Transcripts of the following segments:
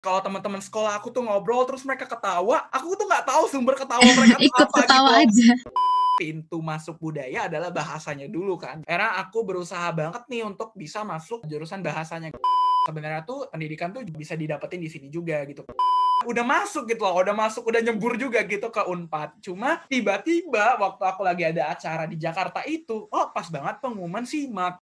kalau teman-teman sekolah aku tuh ngobrol terus mereka ketawa, aku tuh nggak tahu sumber ketawa mereka tuh Ikut apa ketawa gitu. aja. Pintu masuk budaya adalah bahasanya dulu kan. Karena aku berusaha banget nih untuk bisa masuk jurusan bahasanya. Sebenarnya tuh pendidikan tuh bisa didapetin di sini juga gitu. Udah masuk gitu loh, udah masuk, udah nyembur juga gitu ke Unpad. Cuma tiba-tiba waktu aku lagi ada acara di Jakarta itu, oh pas banget pengumuman SIMAK.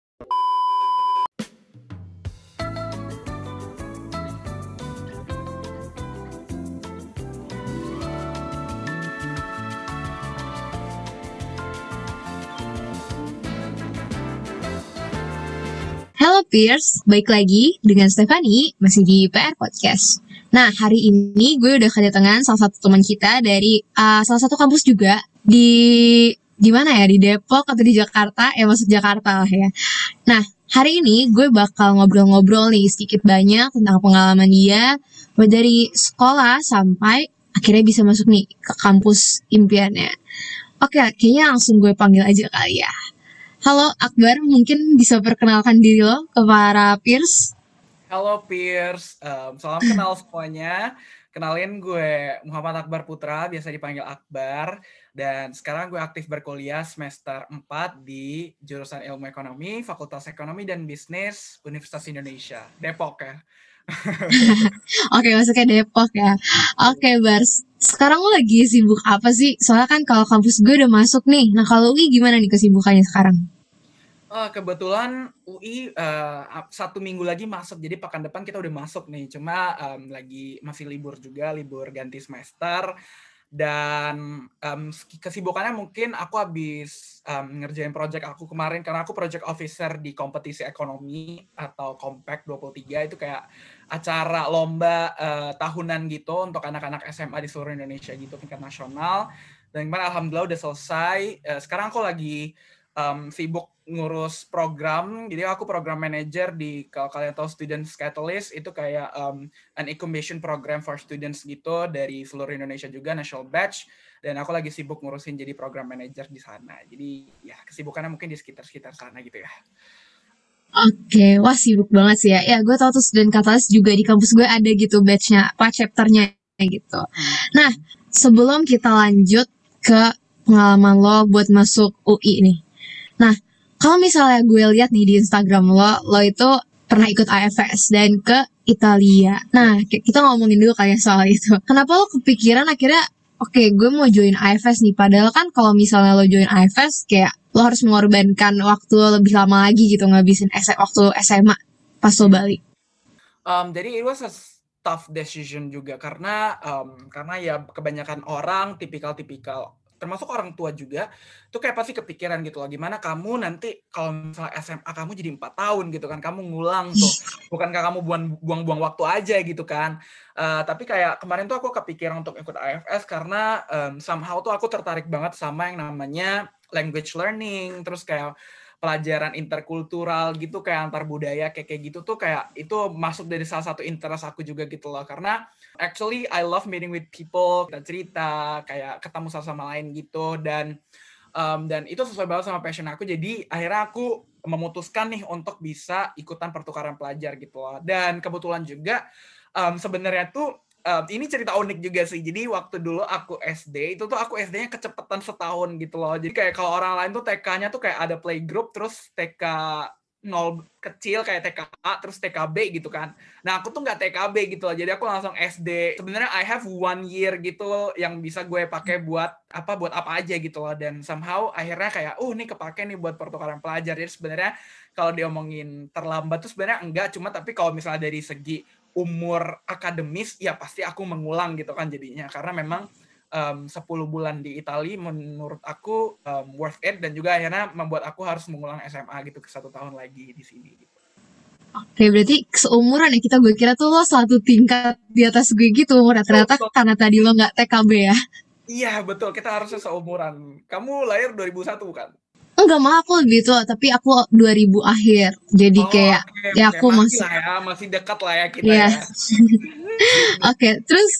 Peers, baik lagi dengan Stefani masih di PR Podcast. Nah, hari ini gue udah kedatangan salah satu teman kita dari uh, salah satu kampus juga di di mana ya di Depok atau di Jakarta ya masuk Jakarta lah ya. Nah, hari ini gue bakal ngobrol-ngobrol nih sedikit banyak tentang pengalaman dia dari sekolah sampai akhirnya bisa masuk nih ke kampus impiannya. Oke, kayaknya langsung gue panggil aja kali ya. Halo Akbar, mungkin bisa perkenalkan diri lo ke para peers? Halo peers, um, salam kenal semuanya. Kenalin gue Muhammad Akbar Putra, biasa dipanggil Akbar. Dan sekarang gue aktif berkuliah semester 4 di jurusan Ilmu Ekonomi, Fakultas Ekonomi dan Bisnis Universitas Indonesia, Depok ya. Oke, masuknya Depok ya. Oke, Bars. Sekarang lo lagi sibuk apa sih? Soalnya kan kalau kampus gue udah masuk nih. Nah, kalau UI gimana nih kesibukannya sekarang? Oh, kebetulan UI uh, satu minggu lagi masuk, jadi pekan depan kita udah masuk nih. Cuma um, lagi masih libur juga, libur ganti semester. Dan um, kesibukannya mungkin aku habis um, ngerjain project aku kemarin karena aku project officer di kompetisi ekonomi atau Compact 23 itu kayak acara lomba uh, tahunan gitu untuk anak-anak SMA di seluruh Indonesia gitu tingkat nasional. Dan kemarin alhamdulillah udah selesai. Uh, sekarang aku lagi um, sibuk ngurus program. Jadi aku program manager di kalau kalian tahu Students Catalyst itu kayak um, an incubation program for students gitu dari seluruh Indonesia juga national batch dan aku lagi sibuk ngurusin jadi program manager di sana. Jadi ya kesibukannya mungkin di sekitar-sekitar sana gitu ya. Oke, wah sibuk banget sih ya. Ya, gue tau tuh student catalyst juga di kampus gue ada gitu batchnya, apa chapternya gitu. Nah, sebelum kita lanjut ke pengalaman lo buat masuk UI nih. Nah, kalau misalnya gue lihat nih di Instagram lo, lo itu pernah ikut AFS dan ke Italia. Nah, kita ngomongin dulu kayak soal itu. Kenapa lo kepikiran akhirnya, oke okay, gue mau join AFS nih. Padahal kan kalau misalnya lo join AFS, kayak lo harus mengorbankan waktu lebih lama lagi gitu ngabisin waktu SMA pas lo balik. Um, jadi it was a tough decision juga karena um, karena ya kebanyakan orang tipikal-tipikal termasuk orang tua juga tuh kayak pasti kepikiran gitu loh gimana kamu nanti kalau misalnya SMA kamu jadi empat tahun gitu kan kamu ngulang tuh. Bukankah kamu buang-buang waktu aja gitu kan. Uh, tapi kayak kemarin tuh aku kepikiran untuk ikut AFS karena um, somehow tuh aku tertarik banget sama yang namanya language learning terus kayak pelajaran interkultural gitu kayak antar budaya kayak kayak gitu tuh kayak itu masuk dari salah satu interest aku juga gitu loh. Karena actually I love meeting with people kita cerita kayak ketemu sama sama lain gitu dan um, dan itu sesuai banget sama passion aku jadi akhirnya aku memutuskan nih untuk bisa ikutan pertukaran pelajar gitu loh dan kebetulan juga um, sebenarnya tuh um, ini cerita unik juga sih. Jadi waktu dulu aku SD itu tuh aku SD-nya kecepatan setahun gitu loh. Jadi kayak kalau orang lain tuh TK-nya tuh kayak ada playgroup terus TK nol kecil kayak TKA terus TKB gitu kan. Nah aku tuh nggak TKB gitu loh. Jadi aku langsung SD. Sebenarnya I have one year gitu yang bisa gue pakai buat apa buat apa aja gitu loh. Dan somehow akhirnya kayak, oh ini kepake nih buat pertukaran pelajar. Jadi sebenarnya kalau diomongin terlambat tuh sebenarnya enggak. Cuma tapi kalau misalnya dari segi umur akademis ya pasti aku mengulang gitu kan jadinya karena memang um, 10 bulan di Italia menurut aku um, worth it dan juga akhirnya membuat aku harus mengulang SMA gitu ke satu tahun lagi di sini gitu. Oke, berarti seumuran ya kita gue kira tuh lo satu tingkat di atas gue gitu umurnya. Ternyata betul. karena tadi lo nggak TKB ya. Iya, betul. Kita harusnya seumuran. Kamu lahir 2001 kan? Enggak mah aku lebih tua, tapi aku 2000 akhir. Jadi Oh, kayak oke, ya aku masih masih ya, masih dekat lah ya kita Iya. ya. Oke, terus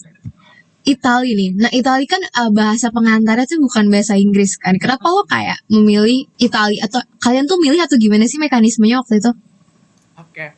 Itali nih. Nah, Itali kan uh, bahasa pengantarnya tuh bukan bahasa Inggris kan. Kenapa lo kayak memilih Itali atau kalian tuh milih atau gimana sih mekanismenya waktu itu? Oke.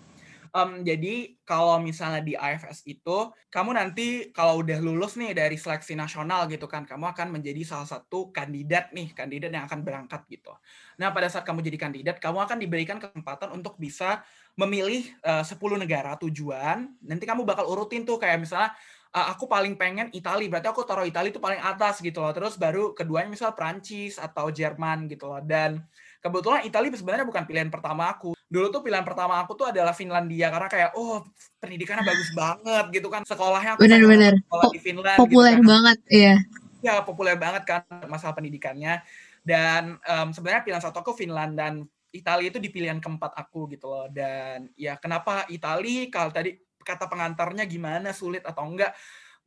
Um, jadi kalau misalnya di IFS itu, kamu nanti kalau udah lulus nih dari seleksi nasional gitu kan, kamu akan menjadi salah satu kandidat nih, kandidat yang akan berangkat gitu. Nah pada saat kamu jadi kandidat, kamu akan diberikan kesempatan untuk bisa memilih uh, 10 negara tujuan. Nanti kamu bakal urutin tuh kayak misalnya uh, aku paling pengen Italia, berarti aku taruh Italia itu paling atas gitu loh. Terus baru keduanya misal Prancis atau Jerman gitu loh. Dan kebetulan Italia sebenarnya bukan pilihan pertama aku dulu tuh pilihan pertama aku tuh adalah Finlandia karena kayak oh pendidikannya bagus banget gitu kan sekolahnya aku bener-bener sekolah di Finland populer gitu kan. banget iya ya populer banget kan masalah pendidikannya dan um, sebenarnya pilihan satu aku Finland dan Italia itu di pilihan keempat aku gitu loh dan ya kenapa Italia kalau tadi kata pengantarnya gimana sulit atau enggak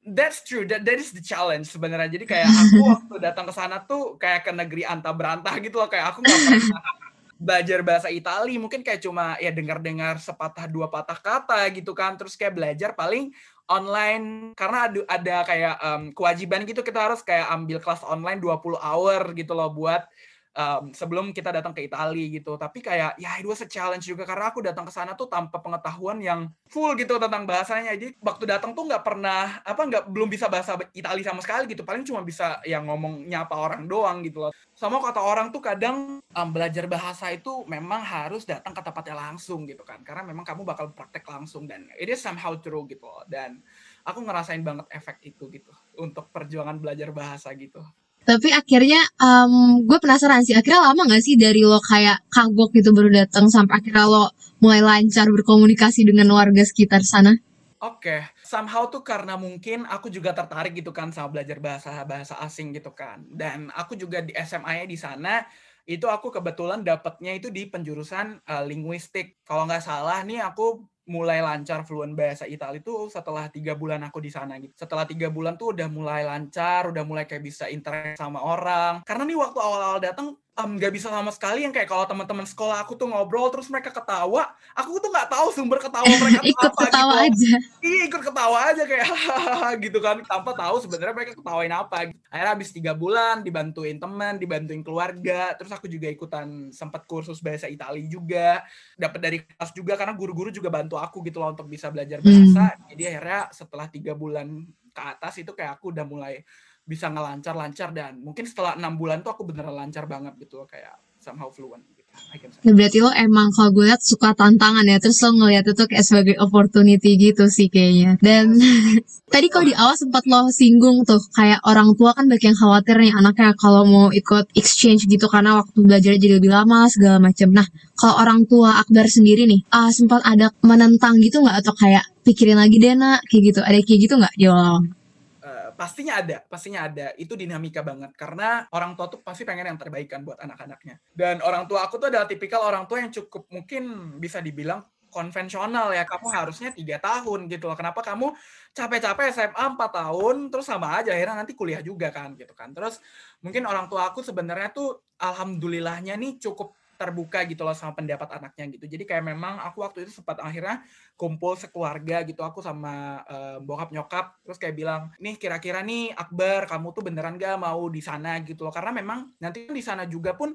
That's true. That that is the challenge sebenarnya. Jadi kayak aku waktu datang ke sana tuh kayak ke negeri anta berantah gitu loh. Kayak aku nggak pernah belajar bahasa Itali mungkin kayak cuma ya dengar-dengar sepatah dua patah kata gitu kan terus kayak belajar paling online karena ada, ada kayak um, kewajiban gitu kita harus kayak ambil kelas online 20 hour gitu loh buat um, sebelum kita datang ke Italia gitu. Tapi kayak ya itu a challenge juga karena aku datang ke sana tuh tanpa pengetahuan yang full gitu tentang bahasanya. Jadi waktu datang tuh nggak pernah apa nggak belum bisa bahasa Italia sama sekali gitu. Paling cuma bisa yang ngomong nyapa orang doang gitu loh. Sama kata orang tuh kadang um, belajar bahasa itu memang harus datang ke tempatnya langsung gitu kan. Karena memang kamu bakal praktek langsung dan it is somehow true gitu loh. Dan aku ngerasain banget efek itu gitu untuk perjuangan belajar bahasa gitu. Tapi akhirnya um, gue penasaran sih, akhirnya lama gak sih dari lo kayak kagok gitu baru datang sampai akhirnya lo mulai lancar berkomunikasi dengan warga sekitar sana? Oke, okay. somehow tuh karena mungkin aku juga tertarik gitu kan sama belajar bahasa bahasa asing gitu kan. Dan aku juga di SMA-nya di sana itu aku kebetulan dapatnya itu di penjurusan uh, linguistik. Kalau nggak salah nih aku mulai lancar fluent bahasa Italia itu setelah tiga bulan aku di sana gitu. Setelah tiga bulan tuh udah mulai lancar, udah mulai kayak bisa interaksi sama orang. Karena nih waktu awal-awal datang nggak um, bisa sama sekali yang kayak kalau teman-teman sekolah aku tuh ngobrol terus mereka ketawa, aku tuh nggak tahu sumber ketawa mereka ikut apa ketawa gitu. aja. Iya ikut ketawa aja kayak gitu kan tanpa tahu sebenarnya mereka ketawain apa. Akhirnya habis tiga bulan dibantuin teman, dibantuin keluarga, terus aku juga ikutan sempat kursus bahasa Italia juga, dapat dari kelas juga karena guru-guru juga bantu aku gitu loh untuk bisa belajar bahasa. Hmm. Jadi akhirnya setelah tiga bulan ke atas itu kayak aku udah mulai bisa ngelancar-lancar dan mungkin setelah enam bulan tuh aku beneran lancar banget gitu kayak somehow fluent gitu. Nah, berarti lo emang kalau gue lihat suka tantangan ya, terus lo ngeliat itu kayak sebagai opportunity gitu sih kayaknya. Dan tadi kalau di awal sempat lo singgung tuh, kayak orang tua kan banyak yang khawatir nih anaknya kalau mau ikut exchange gitu karena waktu belajar jadi lebih lama segala macam. Nah, kalau orang tua Akbar sendiri nih, uh, sempat ada menentang gitu nggak atau kayak pikirin lagi deh nak, kayak gitu, ada kayak gitu nggak di? Pastinya ada, pastinya ada. Itu dinamika banget karena orang tua tuh pasti pengen yang terbaik kan buat anak-anaknya. Dan orang tua aku tuh adalah tipikal orang tua yang cukup mungkin bisa dibilang konvensional ya kamu harusnya tiga tahun gitu loh kenapa kamu capek-capek SMA 4 tahun terus sama aja akhirnya nanti kuliah juga kan gitu kan terus mungkin orang tua aku sebenarnya tuh alhamdulillahnya nih cukup terbuka gitu loh sama pendapat anaknya gitu. Jadi kayak memang aku waktu itu sempat akhirnya kumpul sekeluarga gitu aku sama uh, bokap nyokap terus kayak bilang, "Nih kira-kira nih Akbar kamu tuh beneran gak mau di sana gitu loh." Karena memang nanti di sana juga pun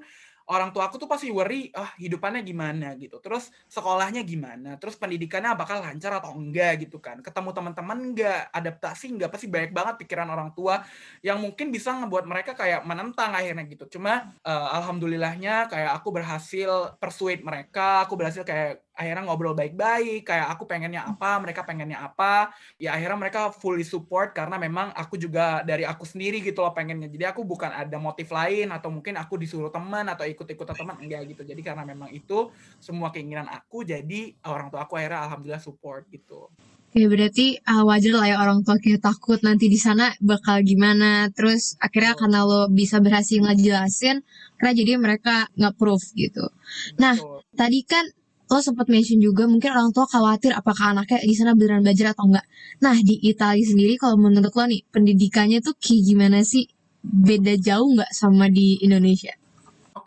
orang tua aku tuh pasti worry ah hidupannya gimana? gitu. Terus sekolahnya gimana? Terus pendidikannya bakal lancar atau enggak gitu kan? Ketemu teman-teman enggak? Adaptasi enggak? Pasti banyak banget pikiran orang tua yang mungkin bisa ngebuat mereka kayak menentang akhirnya gitu. Cuma uh, alhamdulillahnya kayak aku berhasil persuade mereka aku berhasil kayak akhirnya ngobrol baik-baik kayak aku pengennya apa mereka pengennya apa. Ya akhirnya mereka fully support karena memang aku juga dari aku sendiri gitu loh pengennya. Jadi aku bukan ada motif lain atau mungkin aku disuruh teman atau ikut-ikutan teman enggak gitu. Jadi karena memang itu semua keinginan aku jadi orang tua aku akhirnya alhamdulillah support gitu. Oke, berarti uh, wajar lah ya orang tua kayak takut nanti di sana bakal gimana. Terus akhirnya karena lo bisa berhasil ngejelasin, karena jadi mereka nggak proof gitu. Nah, tadi kan lo sempat mention juga mungkin orang tua khawatir apakah anaknya di sana beneran belajar atau enggak. Nah di Italia sendiri kalau menurut lo nih pendidikannya tuh kayak gimana sih? Beda jauh nggak sama di Indonesia?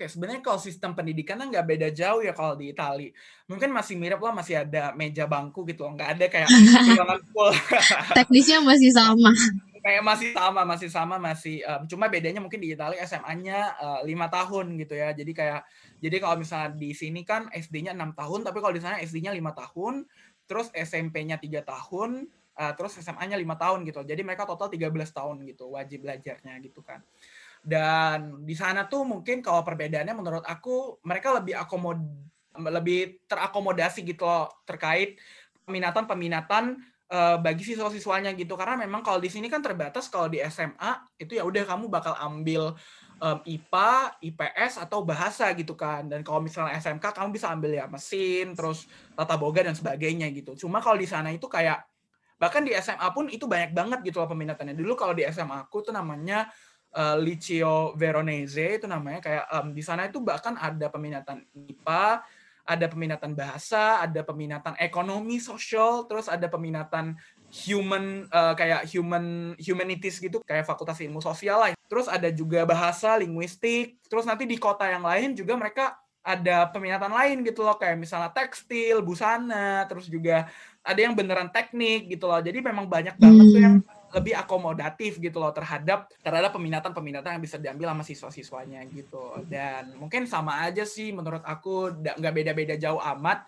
Oke, sebenarnya kalau sistem pendidikannya nggak beda jauh ya kalau di Italia. Mungkin masih mirip lah, masih ada meja bangku gitu. Nggak ada kayak full. Teknisnya masih sama. kayak masih sama, masih sama, masih. Um, cuma bedanya mungkin di Italia SMA-nya uh, lima tahun gitu ya. Jadi kayak jadi kalau misalnya di sini kan SD-nya enam tahun, tapi kalau di sana SD-nya lima tahun, terus SMP-nya tiga tahun, uh, terus SMA-nya lima tahun gitu. Jadi mereka total 13 tahun gitu wajib belajarnya gitu kan. Dan di sana tuh mungkin kalau perbedaannya menurut aku mereka lebih akomod lebih terakomodasi gitu loh terkait peminatan-peminatan uh, bagi siswa-siswanya gitu karena memang kalau di sini kan terbatas kalau di SMA itu ya udah kamu bakal ambil um, IPA, IPS atau bahasa gitu kan. Dan kalau misalnya SMK kamu bisa ambil ya mesin, terus tata boga dan sebagainya gitu. Cuma kalau di sana itu kayak bahkan di SMA pun itu banyak banget gitu loh peminatannya. Dulu kalau di SMA aku tuh namanya uh, Liceo Veronese itu namanya kayak um, di sana itu bahkan ada peminatan IPA, ada peminatan bahasa, ada peminatan ekonomi sosial, terus ada peminatan human uh, kayak human humanities gitu kayak fakultas ilmu sosial lah. Terus ada juga bahasa linguistik. Terus nanti di kota yang lain juga mereka ada peminatan lain gitu loh kayak misalnya tekstil, busana, terus juga ada yang beneran teknik gitu loh. Jadi memang banyak banget tuh yang hmm. Lebih akomodatif gitu loh terhadap terhadap peminatan-peminatan yang bisa diambil sama siswa-siswanya gitu. Dan mungkin sama aja sih menurut aku nggak beda-beda jauh amat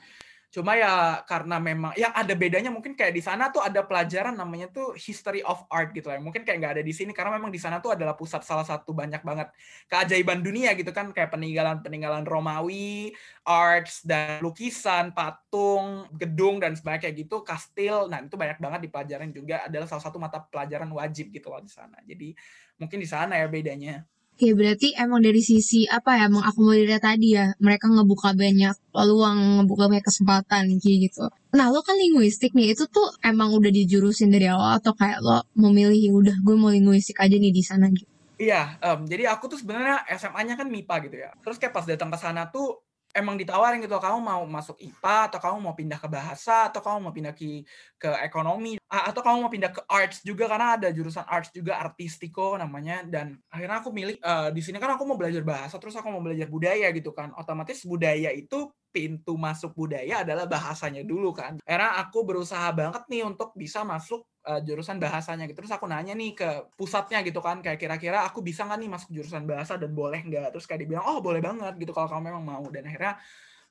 Cuma ya karena memang yang ada bedanya mungkin kayak di sana tuh ada pelajaran namanya tuh history of art gitu ya. Mungkin kayak nggak ada di sini karena memang di sana tuh adalah pusat salah satu banyak banget keajaiban dunia gitu kan kayak peninggalan-peninggalan Romawi, arts dan lukisan, patung, gedung dan sebagainya gitu, kastil. Nah, itu banyak banget dipelajarin juga adalah salah satu mata pelajaran wajib gitu loh di sana. Jadi mungkin di sana ya bedanya. Oke, berarti emang dari sisi apa ya mengakomodir tadi ya, mereka ngebuka banyak peluang, ngebuka banyak kesempatan gitu. Nah, lo kan linguistik nih, itu tuh emang udah dijurusin dari awal atau kayak lo memilih ya udah gue mau linguistik aja nih di sana gitu. Iya, um, jadi aku tuh sebenarnya SMA-nya kan MIPA gitu ya. Terus kayak pas datang ke sana tuh emang ditawarin gitu kamu mau masuk IPA atau kamu mau pindah ke bahasa atau kamu mau pindah ke ke ekonomi atau kamu mau pindah ke arts juga karena ada jurusan arts juga artistiko namanya dan akhirnya aku milih uh, di sini kan aku mau belajar bahasa terus aku mau belajar budaya gitu kan otomatis budaya itu pintu masuk budaya adalah bahasanya dulu kan. Karena aku berusaha banget nih untuk bisa masuk uh, jurusan bahasanya gitu. Terus aku nanya nih ke pusatnya gitu kan, kayak kira-kira aku bisa nggak nih masuk jurusan bahasa dan boleh nggak? Terus kayak dibilang, oh boleh banget gitu kalau kamu memang mau. Dan akhirnya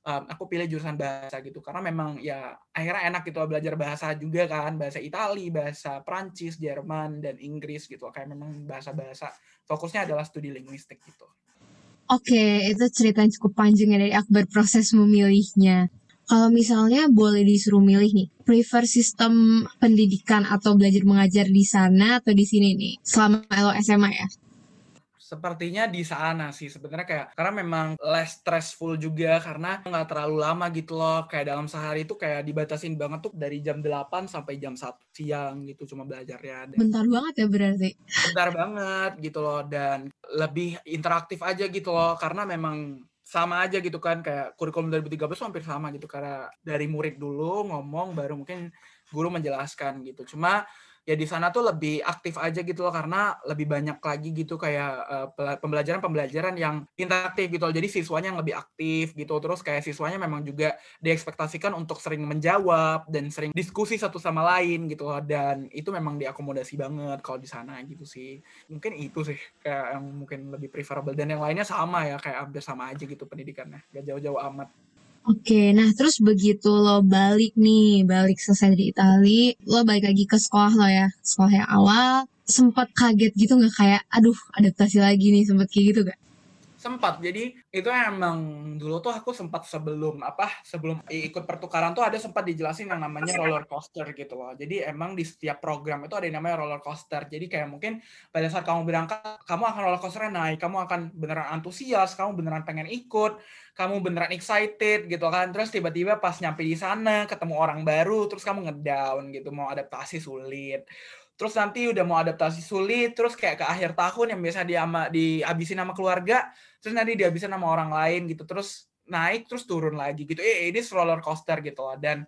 um, aku pilih jurusan bahasa gitu karena memang ya akhirnya enak gitu belajar bahasa juga kan bahasa Itali, bahasa Prancis, Jerman dan Inggris gitu kayak memang bahasa-bahasa fokusnya adalah studi linguistik gitu. Oke, itu cerita yang cukup panjang ya dari Akbar proses memilihnya. Kalau misalnya boleh disuruh milih nih, prefer sistem pendidikan atau belajar mengajar di sana atau di sini nih, selama lo SMA ya? Sepertinya di sana sih sebenarnya kayak karena memang less stressful juga karena nggak terlalu lama gitu loh kayak dalam sehari itu kayak dibatasin banget tuh dari jam 8 sampai jam 1 siang gitu cuma belajarnya. Bentar banget ya berarti. Bentar banget gitu loh dan lebih interaktif aja gitu loh karena memang sama aja gitu kan kayak kurikulum 2013 hampir sama gitu karena dari murid dulu ngomong baru mungkin guru menjelaskan gitu. Cuma ya di sana tuh lebih aktif aja gitu loh karena lebih banyak lagi gitu kayak uh, pembelajaran-pembelajaran yang interaktif gitu loh. Jadi siswanya yang lebih aktif gitu. Terus kayak siswanya memang juga diekspektasikan untuk sering menjawab dan sering diskusi satu sama lain gitu loh dan itu memang diakomodasi banget kalau di sana gitu sih. Mungkin itu sih kayak yang mungkin lebih preferable dan yang lainnya sama ya kayak hampir sama aja gitu pendidikannya. Gak jauh-jauh amat. Oke, nah terus begitu lo balik nih, balik selesai dari Itali, lo balik lagi ke sekolah lo ya, sekolah yang awal, sempat kaget gitu nggak kayak, aduh adaptasi lagi nih, sempat kayak gitu gak? Sempat. Jadi itu emang dulu tuh aku sempat sebelum apa sebelum ikut pertukaran tuh ada sempat dijelasin yang namanya roller coaster gitu loh. Jadi emang di setiap program itu ada yang namanya roller coaster. Jadi kayak mungkin pada saat kamu berangkat kamu akan roller coaster naik. Kamu akan beneran antusias. Kamu beneran pengen ikut. Kamu beneran excited gitu kan. Terus tiba-tiba pas nyampe di sana ketemu orang baru terus kamu ngedown gitu mau adaptasi sulit terus nanti udah mau adaptasi sulit terus kayak ke akhir tahun yang biasa di ama dihabisin sama keluarga terus nanti dihabisin sama orang lain gitu. Terus naik terus turun lagi gitu. Eh ini roller coaster gitu lah dan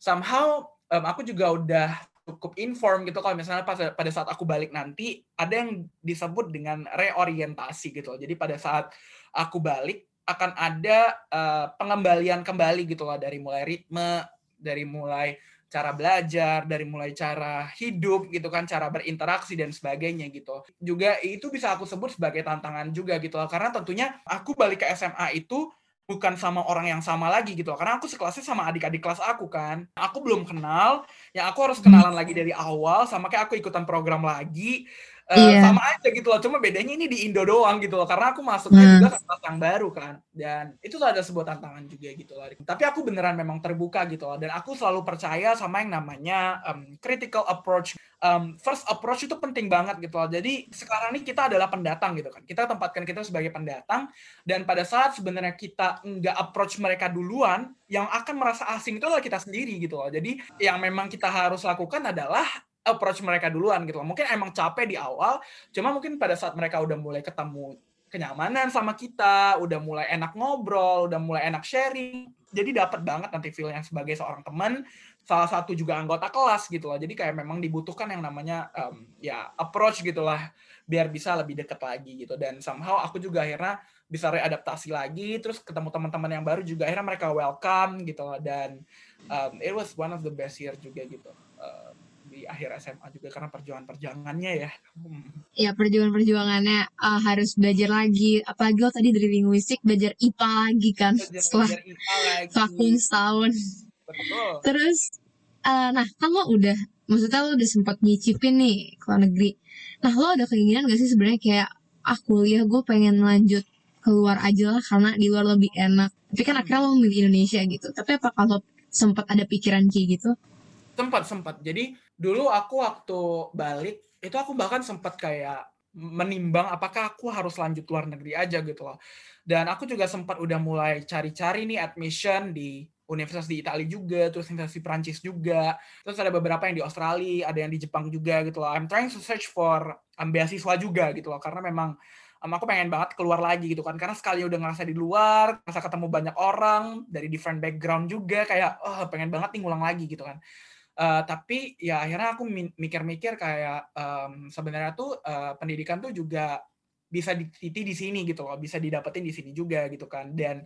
somehow um, aku juga udah cukup inform gitu kalau misalnya pas pada saat aku balik nanti ada yang disebut dengan reorientasi gitu loh. Jadi pada saat aku balik akan ada uh, pengembalian kembali gitu loh. Dari mulai ritme, dari mulai cara belajar, dari mulai cara hidup gitu kan, cara berinteraksi dan sebagainya gitu. Juga itu bisa aku sebut sebagai tantangan juga gitu loh. Karena tentunya aku balik ke SMA itu bukan sama orang yang sama lagi gitu loh. Karena aku sekelasnya sama adik-adik kelas aku kan. Aku belum kenal, ya aku harus kenalan lagi dari awal sama kayak aku ikutan program lagi. Uh, iya. sama aja gitu loh, cuma bedanya ini di Indo doang gitu loh, karena aku masuknya hmm. juga ke kelas yang baru kan, dan itu tuh ada sebuah tantangan juga gitu loh. Tapi aku beneran memang terbuka gitu loh, dan aku selalu percaya sama yang namanya um, critical approach. Um, first approach itu penting banget gitu loh. Jadi sekarang ini kita adalah pendatang gitu kan, kita tempatkan kita sebagai pendatang, dan pada saat sebenarnya kita nggak approach mereka duluan, yang akan merasa asing itu adalah kita sendiri gitu loh. Jadi yang memang kita harus lakukan adalah approach mereka duluan gitu loh. Mungkin emang capek di awal, cuma mungkin pada saat mereka udah mulai ketemu kenyamanan sama kita, udah mulai enak ngobrol, udah mulai enak sharing, jadi dapat banget nanti feel yang sebagai seorang teman, salah satu juga anggota kelas gitu loh. Jadi kayak memang dibutuhkan yang namanya um, ya approach gitulah biar bisa lebih dekat lagi gitu dan somehow aku juga akhirnya bisa readaptasi lagi terus ketemu teman-teman yang baru juga akhirnya mereka welcome gitu loh dan um, it was one of the best year juga gitu. Uh, di akhir SMA juga karena perjuangan-perjuangannya ya. Iya perjuangan-perjuangannya uh, harus belajar lagi. Apalagi lo tadi dari linguistik belajar IPA lagi kan belajar, setelah vakum setahun. Betul. Terus, uh, nah kan lo udah, maksudnya lo udah sempat nyicipin nih ke luar negeri. Nah lo ada keinginan gak sih sebenarnya kayak ah kuliah gue pengen lanjut keluar aja lah karena di luar lebih enak. Tapi kan akhirnya lo memilih Indonesia gitu. Tapi apa kalau sempat ada pikiran kayak gitu? Sempat, sempat. Jadi dulu aku waktu balik itu aku bahkan sempat kayak menimbang apakah aku harus lanjut luar negeri aja gitu loh. Dan aku juga sempat udah mulai cari-cari nih admission di universitas di Italia juga, terus universitas di Prancis juga, terus ada beberapa yang di Australia, ada yang di Jepang juga gitu loh. I'm trying to search for um, beasiswa juga gitu loh, karena memang um, aku pengen banget keluar lagi gitu kan, karena sekali udah ngerasa di luar, ngerasa ketemu banyak orang dari different background juga, kayak oh pengen banget nih ngulang lagi gitu kan. Uh, tapi ya akhirnya aku mikir-mikir kayak um, sebenarnya tuh uh, pendidikan tuh juga bisa dititi di sini gitu loh, bisa didapetin di sini juga gitu kan. Dan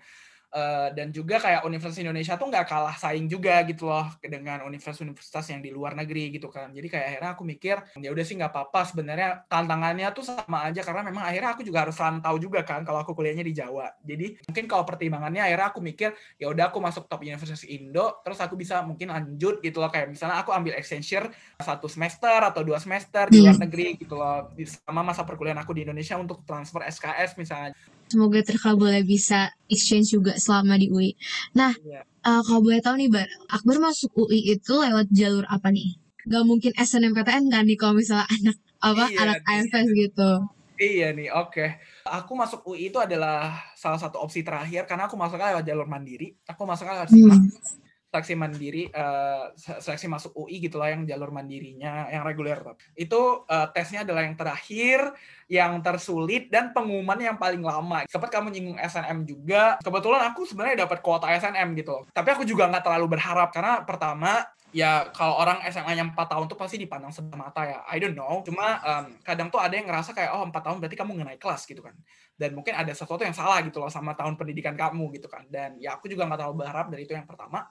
Uh, dan juga kayak Universitas Indonesia tuh nggak kalah saing juga gitu loh dengan universitas-universitas yang di luar negeri gitu kan. Jadi kayak akhirnya aku mikir ya udah sih nggak apa-apa sebenarnya tantangannya tuh sama aja karena memang akhirnya aku juga harus rantau juga kan kalau aku kuliahnya di Jawa. Jadi mungkin kalau pertimbangannya akhirnya aku mikir ya udah aku masuk top Universitas Indo terus aku bisa mungkin lanjut gitu loh kayak misalnya aku ambil extension satu semester atau dua semester di luar iya. negeri gitu loh sama masa perkuliahan aku di Indonesia untuk transfer SKS misalnya. Semoga terkabul ya bisa exchange juga selama di UI. Nah, yeah. uh, kalau boleh tahu nih Bar, Akbar masuk UI itu lewat jalur apa nih? Gak mungkin SNMPTN kan nih kalau misalnya anak apa iya, anak AFS gitu. Iya nih, oke. Okay. Aku masuk UI itu adalah salah satu opsi terakhir karena aku masuknya lewat jalur mandiri. Aku masuknya lewat hmm seleksi mandiri uh, seleksi masuk UI gitulah yang jalur mandirinya yang reguler. Itu uh, tesnya adalah yang terakhir yang tersulit dan pengumuman yang paling lama. Sempat kamu nyinggung SNM juga. Kebetulan aku sebenarnya dapat kuota SNM gitu tapi aku juga nggak terlalu berharap karena pertama ya kalau orang SMA yang 4 tahun tuh pasti dipandang sebelah mata ya. I don't know. Cuma um, kadang tuh ada yang ngerasa kayak oh 4 tahun berarti kamu nggak kelas gitu kan. Dan mungkin ada sesuatu yang salah gitu loh sama tahun pendidikan kamu gitu kan. Dan ya aku juga nggak terlalu berharap dari itu yang pertama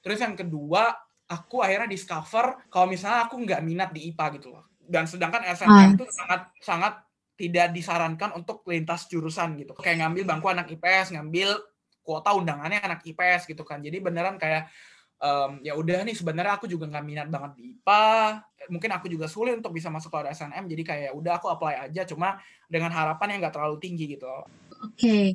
Terus yang kedua, aku akhirnya discover kalau misalnya aku nggak minat di IPA gitu loh. Dan sedangkan SNM itu ah. sangat sangat tidak disarankan untuk lintas jurusan gitu. Kayak ngambil bangku anak IPS, ngambil kuota undangannya anak IPS gitu kan. Jadi beneran kayak um, ya udah nih sebenarnya aku juga nggak minat banget di IPA. Mungkin aku juga sulit untuk bisa masuk ke SNM. Jadi kayak ya udah aku apply aja cuma dengan harapan yang nggak terlalu tinggi gitu. Oke, okay.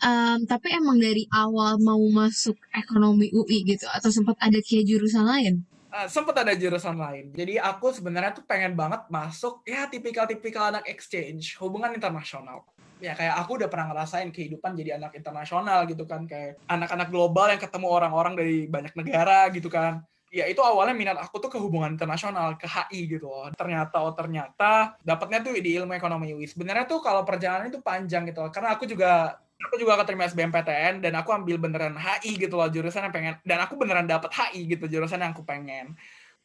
um, tapi emang dari awal mau masuk ekonomi UI gitu atau sempat ada kayak jurusan lain? Uh, sempat ada jurusan lain. Jadi aku sebenarnya tuh pengen banget masuk ya tipikal-tipikal anak exchange, hubungan internasional. Ya kayak aku udah pernah ngerasain kehidupan jadi anak internasional gitu kan, kayak anak-anak global yang ketemu orang-orang dari banyak negara gitu kan ya itu awalnya minat aku tuh ke hubungan internasional ke HI gitu loh. Ternyata oh ternyata dapatnya tuh di ilmu ekonomi UI sebenarnya tuh kalau perjalanan itu panjang gitu loh. karena aku juga aku juga keterima SBMPTN dan aku ambil beneran HI gitu loh jurusan yang pengen. Dan aku beneran dapat HI gitu jurusan yang aku pengen.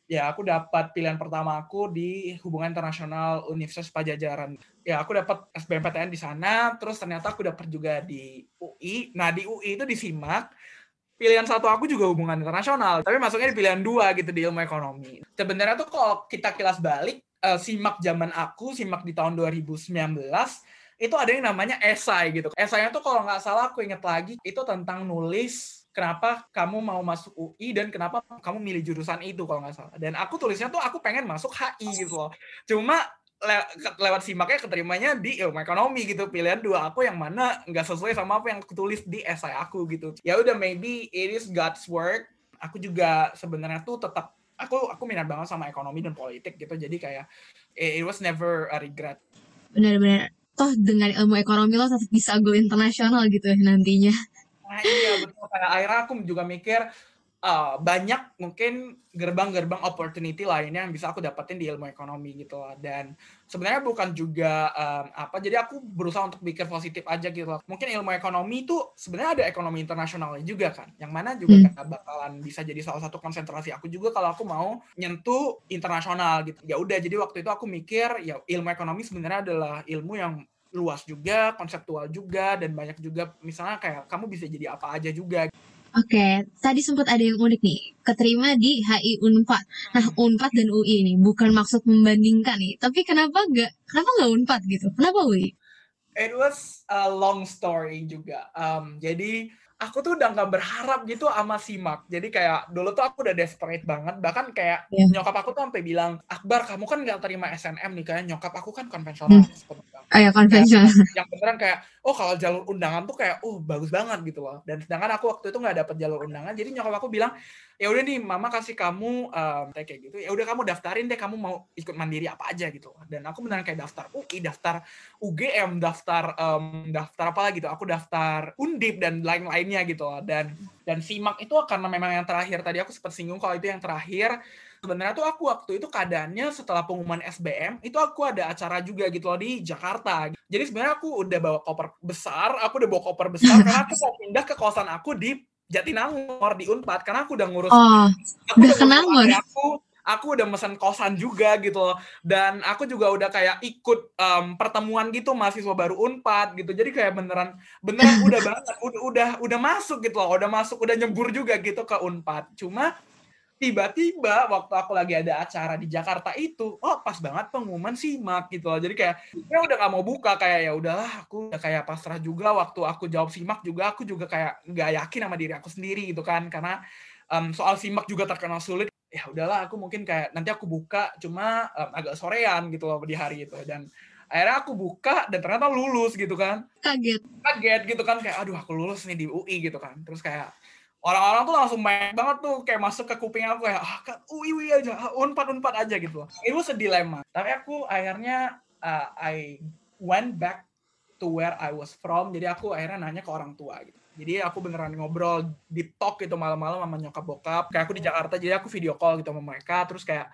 Ya aku dapat pilihan pertama aku di hubungan internasional Universitas Pajajaran. Ya aku dapat SBMPTN di sana. Terus ternyata aku dapat juga di UI nah di UI itu disimak pilihan satu aku juga hubungan internasional, tapi masuknya di pilihan dua gitu di ilmu ekonomi. Sebenarnya tuh kalau kita kilas balik, uh, simak zaman aku, simak di tahun 2019, itu ada yang namanya esai gitu. Esainya tuh kalau nggak salah aku inget lagi itu tentang nulis kenapa kamu mau masuk UI dan kenapa kamu milih jurusan itu kalau nggak salah. Dan aku tulisnya tuh aku pengen masuk HI gitu loh. Cuma le lewat simaknya keterimanya di ilmu ekonomi gitu. Pilihan dua aku yang mana nggak sesuai sama apa yang aku tulis di esai aku gitu. Ya udah maybe it is God's work. Aku juga sebenarnya tuh tetap aku aku minat banget sama ekonomi dan politik gitu. Jadi kayak it, it was never a regret. Benar-benar toh dengan ilmu ekonomi lo tetap bisa go internasional gitu ya nantinya. Nah iya betul. Kayak akhirnya aku juga mikir uh, banyak mungkin gerbang-gerbang opportunity lainnya yang bisa aku dapetin di ilmu ekonomi gitu loh. Dan sebenarnya bukan juga um, apa, jadi aku berusaha untuk pikir positif aja gitu loh. Mungkin ilmu ekonomi itu sebenarnya ada ekonomi internasionalnya juga kan, yang mana juga hmm. bakalan bisa jadi salah satu konsentrasi aku juga kalau aku mau nyentuh internasional gitu. Ya udah, jadi waktu itu aku mikir ya ilmu ekonomi sebenarnya adalah ilmu yang luas juga, konseptual juga, dan banyak juga misalnya kayak kamu bisa jadi apa aja juga. Oke, tadi sempat ada yang unik nih, keterima di HI Unpad. Nah, Unpad dan UI ini bukan maksud membandingkan nih, tapi kenapa nggak kenapa nggak Unpad gitu? Kenapa UI? It was a long story juga. Um, jadi aku tuh udah nggak berharap gitu sama simak. Jadi kayak dulu tuh aku udah desperate banget. Bahkan kayak yeah. nyokap aku tuh sampai bilang, Akbar kamu kan nggak terima SNM nih kayak nyokap aku kan konvensional. Hmm. Oh ya konvensional. Yang beneran kayak, oh kalau jalur undangan tuh kayak, oh bagus banget gitu loh. Dan sedangkan aku waktu itu nggak dapet jalur undangan. Jadi nyokap aku bilang, ya udah nih mama kasih kamu um, kayak gitu ya udah kamu daftarin deh kamu mau ikut mandiri apa aja gitu dan aku beneran kayak daftar UI daftar UGM daftar um, daftar apa lagi gitu aku daftar undip dan lain-lainnya gitu. Dan dan simak itu karena memang yang terakhir tadi aku sempat singgung kalau itu yang terakhir. Sebenarnya tuh aku waktu itu keadaannya setelah pengumuman SBM itu aku ada acara juga gitu loh di Jakarta. Jadi sebenarnya aku udah bawa koper besar, aku udah bawa koper besar karena aku mau pindah ke kosan aku di Jatinangor di Unpad. Karena aku udah ngurus oh, aku udah kenal aku aku udah mesen kosan juga gitu loh. Dan aku juga udah kayak ikut um, pertemuan gitu mahasiswa baru Unpad gitu. Jadi kayak beneran beneran udah banget udah udah udah masuk gitu loh. Udah masuk udah nyembur juga gitu ke Unpad. Cuma tiba-tiba waktu aku lagi ada acara di Jakarta itu oh pas banget pengumuman simak gitu loh. Jadi kayak ya udah gak mau buka kayak ya udahlah aku udah kayak pasrah juga waktu aku jawab simak juga aku juga kayak nggak yakin sama diri aku sendiri gitu kan. Karena um, soal simak juga terkenal sulit ya udahlah aku mungkin kayak nanti aku buka cuma um, agak sorean gitu loh di hari itu. Dan akhirnya aku buka dan ternyata lulus gitu kan. Kaget. Kaget gitu kan kayak aduh aku lulus nih di UI gitu kan. Terus kayak orang-orang tuh langsung main banget tuh kayak masuk ke kuping aku kayak ah kan ui ui aja ah, unpad unpad aja gitu itu sedilema. Tapi aku akhirnya uh, I went back to where I was from. Jadi aku akhirnya nanya ke orang tua gitu jadi aku beneran ngobrol di talk gitu malam-malam sama nyokap bokap. Kayak aku di Jakarta jadi aku video call gitu sama mereka. Terus kayak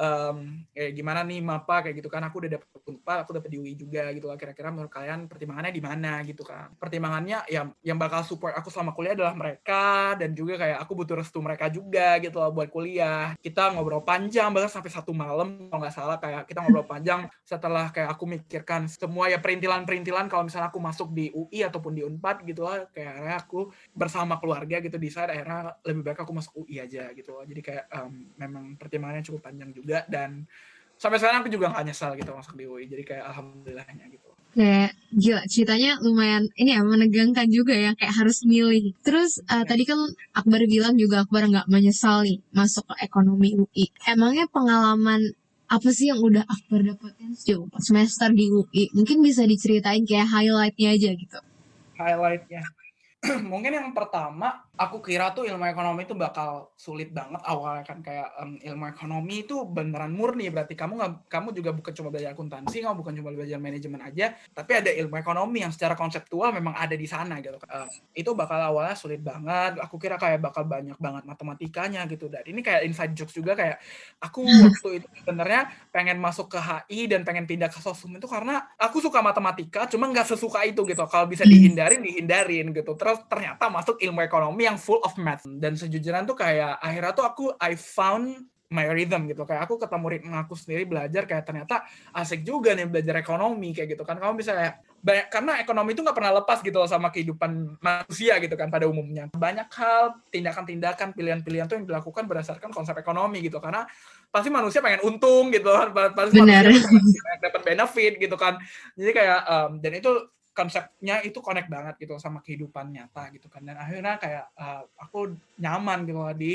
um, kayak gimana nih mapa kayak gitu kan. Aku udah dapet unpad aku dapet di UI juga gitu lah. Kira-kira menurut kalian pertimbangannya di mana gitu kan. Pertimbangannya ya yang bakal support aku selama kuliah adalah mereka dan juga kayak aku butuh restu mereka juga gitu loh buat kuliah. Kita ngobrol panjang bahkan sampai satu malam kalau nggak salah kayak kita ngobrol panjang setelah kayak aku mikirkan semua ya perintilan-perintilan kalau misalnya aku masuk di UI ataupun di unpad gitu lah kayak akhirnya aku bersama keluarga gitu di saat akhirnya lebih baik aku masuk UI aja gitu loh. Jadi kayak um, memang pertimbangannya cukup panjang juga juga dan sampai sekarang aku juga gak nyesal gitu masuk di UI jadi kayak alhamdulillahnya gitu. Kayak gila ceritanya lumayan ini ya menegangkan juga ya kayak harus milih. Terus uh, tadi kan Akbar bilang juga Akbar nggak menyesal nih masuk ke ekonomi UI emangnya pengalaman apa sih yang udah Akbar dapetin sejauh semester di UI mungkin bisa diceritain kayak highlightnya aja gitu. Highlightnya mungkin yang pertama aku kira tuh ilmu ekonomi itu bakal sulit banget awalnya kan kayak um, ilmu ekonomi itu beneran murni. Berarti kamu nggak kamu juga bukan cuma belajar akuntansi kamu bukan cuma belajar manajemen aja tapi ada ilmu ekonomi yang secara konseptual memang ada di sana gitu. Uh, itu bakal awalnya sulit banget. Aku kira kayak bakal banyak banget matematikanya gitu. Dan ini kayak inside jokes juga kayak aku waktu itu sebenarnya pengen masuk ke HI dan pengen pindah ke sosum itu karena aku suka matematika cuma nggak sesuka itu gitu. Kalau bisa dihindarin dihindarin gitu. Terus ternyata masuk ilmu ekonomi yang full of math. Dan sejujurnya tuh kayak akhirnya tuh aku I found my rhythm gitu. Kayak aku ketemu ritme aku sendiri belajar kayak ternyata asik juga nih belajar ekonomi kayak gitu kan. Kamu bisa kayak banyak karena ekonomi itu nggak pernah lepas gitu loh sama kehidupan manusia gitu kan pada umumnya. Banyak hal tindakan-tindakan pilihan-pilihan tuh yang dilakukan berdasarkan konsep ekonomi gitu. Karena pasti manusia pengen untung gitu kan pasti Benar. manusia pengen dapat benefit gitu kan. Jadi kayak um, dan itu konsepnya itu connect banget gitu sama kehidupan nyata gitu kan. Dan akhirnya kayak uh, aku nyaman gitu di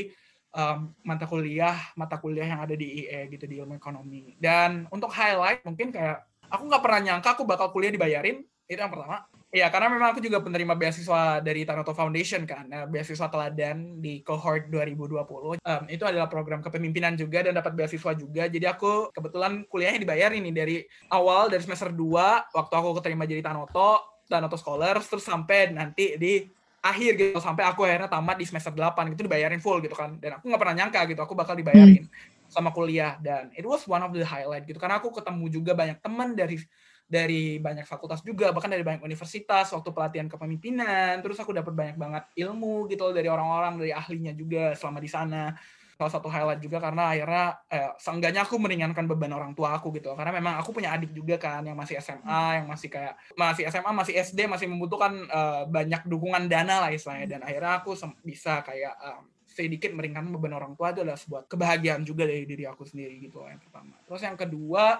um, mata kuliah mata kuliah yang ada di IE gitu di ilmu ekonomi. Dan untuk highlight mungkin kayak aku nggak pernah nyangka aku bakal kuliah dibayarin. Itu yang pertama Iya, karena memang aku juga penerima beasiswa dari Tanoto Foundation kan, nah, beasiswa teladan di cohort 2020. Um, itu adalah program kepemimpinan juga dan dapat beasiswa juga. Jadi aku kebetulan kuliahnya dibayarin nih dari awal dari semester 2 waktu aku keterima jadi Tanoto, Tanoto Scholars terus sampai nanti di akhir gitu sampai aku akhirnya tamat di semester 8 gitu dibayarin full gitu kan dan aku nggak pernah nyangka gitu aku bakal dibayarin hmm. sama kuliah dan it was one of the highlight gitu karena aku ketemu juga banyak teman dari dari banyak fakultas juga bahkan dari banyak universitas waktu pelatihan kepemimpinan terus aku dapat banyak banget ilmu gitu dari orang-orang dari ahlinya juga selama di sana. Salah satu highlight juga karena akhirnya eh, seenggaknya aku meringankan beban orang tua aku gitu karena memang aku punya adik juga kan yang masih SMA hmm. yang masih kayak masih SMA masih SD masih membutuhkan uh, banyak dukungan dana lah istilahnya. Dan akhirnya aku bisa kayak um, sedikit meringankan beban orang tua itu adalah sebuah kebahagiaan juga dari diri aku sendiri gitu yang pertama. Terus yang kedua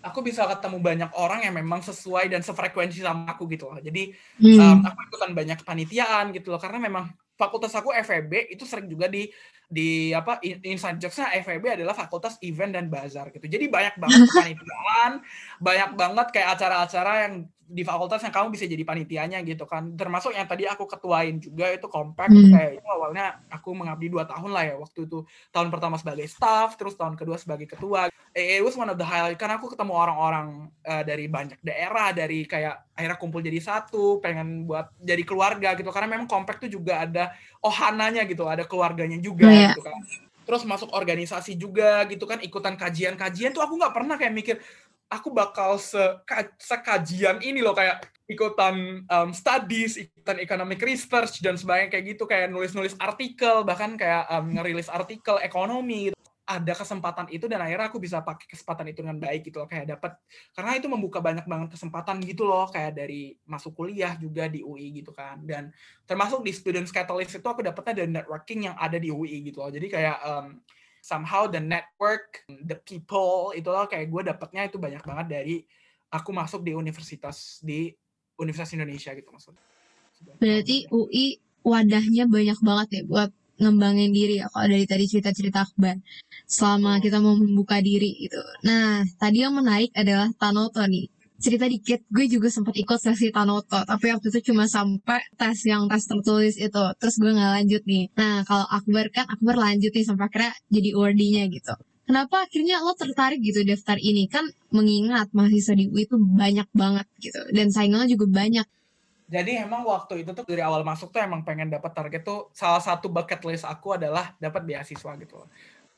aku bisa ketemu banyak orang yang memang sesuai dan sefrekuensi sama aku gitu loh. Jadi hmm. um, aku ikutan banyak kepanitiaan gitu loh. Karena memang fakultas aku FEB itu sering juga di di apa inside jokesnya FEB adalah fakultas event dan bazar gitu. Jadi banyak banget kepanitiaan banyak banget kayak acara-acara yang di fakultas yang kamu bisa jadi panitianya gitu kan. Termasuk yang tadi aku ketuain juga itu compact hmm. kayak itu awalnya aku mengabdi dua tahun lah ya waktu itu. Tahun pertama sebagai staff terus tahun kedua sebagai ketua. It was one of the highlight karena aku ketemu orang-orang uh, dari banyak daerah dari kayak akhirnya kumpul jadi satu pengen buat jadi keluarga gitu. Karena memang compact tuh juga ada ohananya gitu ada keluarganya juga yeah. gitu kan. Terus masuk organisasi juga gitu kan ikutan kajian-kajian tuh aku nggak pernah kayak mikir aku bakal se sekajian ini loh kayak ikutan um, studies, ikutan economic research dan sebagainya kayak gitu. Kayak nulis-nulis artikel bahkan kayak um, ngerilis artikel ekonomi gitu. ada kesempatan itu dan akhirnya aku bisa pakai kesempatan itu dengan baik gitu loh kayak dapat karena itu membuka banyak banget kesempatan gitu loh kayak dari masuk kuliah juga di UI gitu kan. Dan termasuk di students catalyst itu aku dapetnya dari networking yang ada di UI gitu loh. Jadi kayak um, somehow the network, the people itu loh kayak gue dapetnya itu banyak banget dari aku masuk di universitas di Universitas Indonesia gitu maksudnya. Berarti UI wadahnya banyak banget ya buat ngembangin diri ya kalau dari tadi cerita-cerita Akbar selama kita mau membuka diri gitu. Nah, tadi yang menarik adalah Tanoto nih cerita dikit, gue juga sempat ikut sesi Tanoto, tapi waktu itu cuma sampai tes yang tes tertulis itu, terus gue nggak lanjut nih. Nah, kalau Akbar kan, Akbar lanjut nih sampai akhirnya jadi ORD-nya gitu. Kenapa akhirnya lo tertarik gitu daftar ini? Kan mengingat mahasiswa di UI itu banyak banget gitu, dan saingannya juga banyak. Jadi emang waktu itu tuh dari awal masuk tuh emang pengen dapat target tuh salah satu bucket list aku adalah dapat beasiswa gitu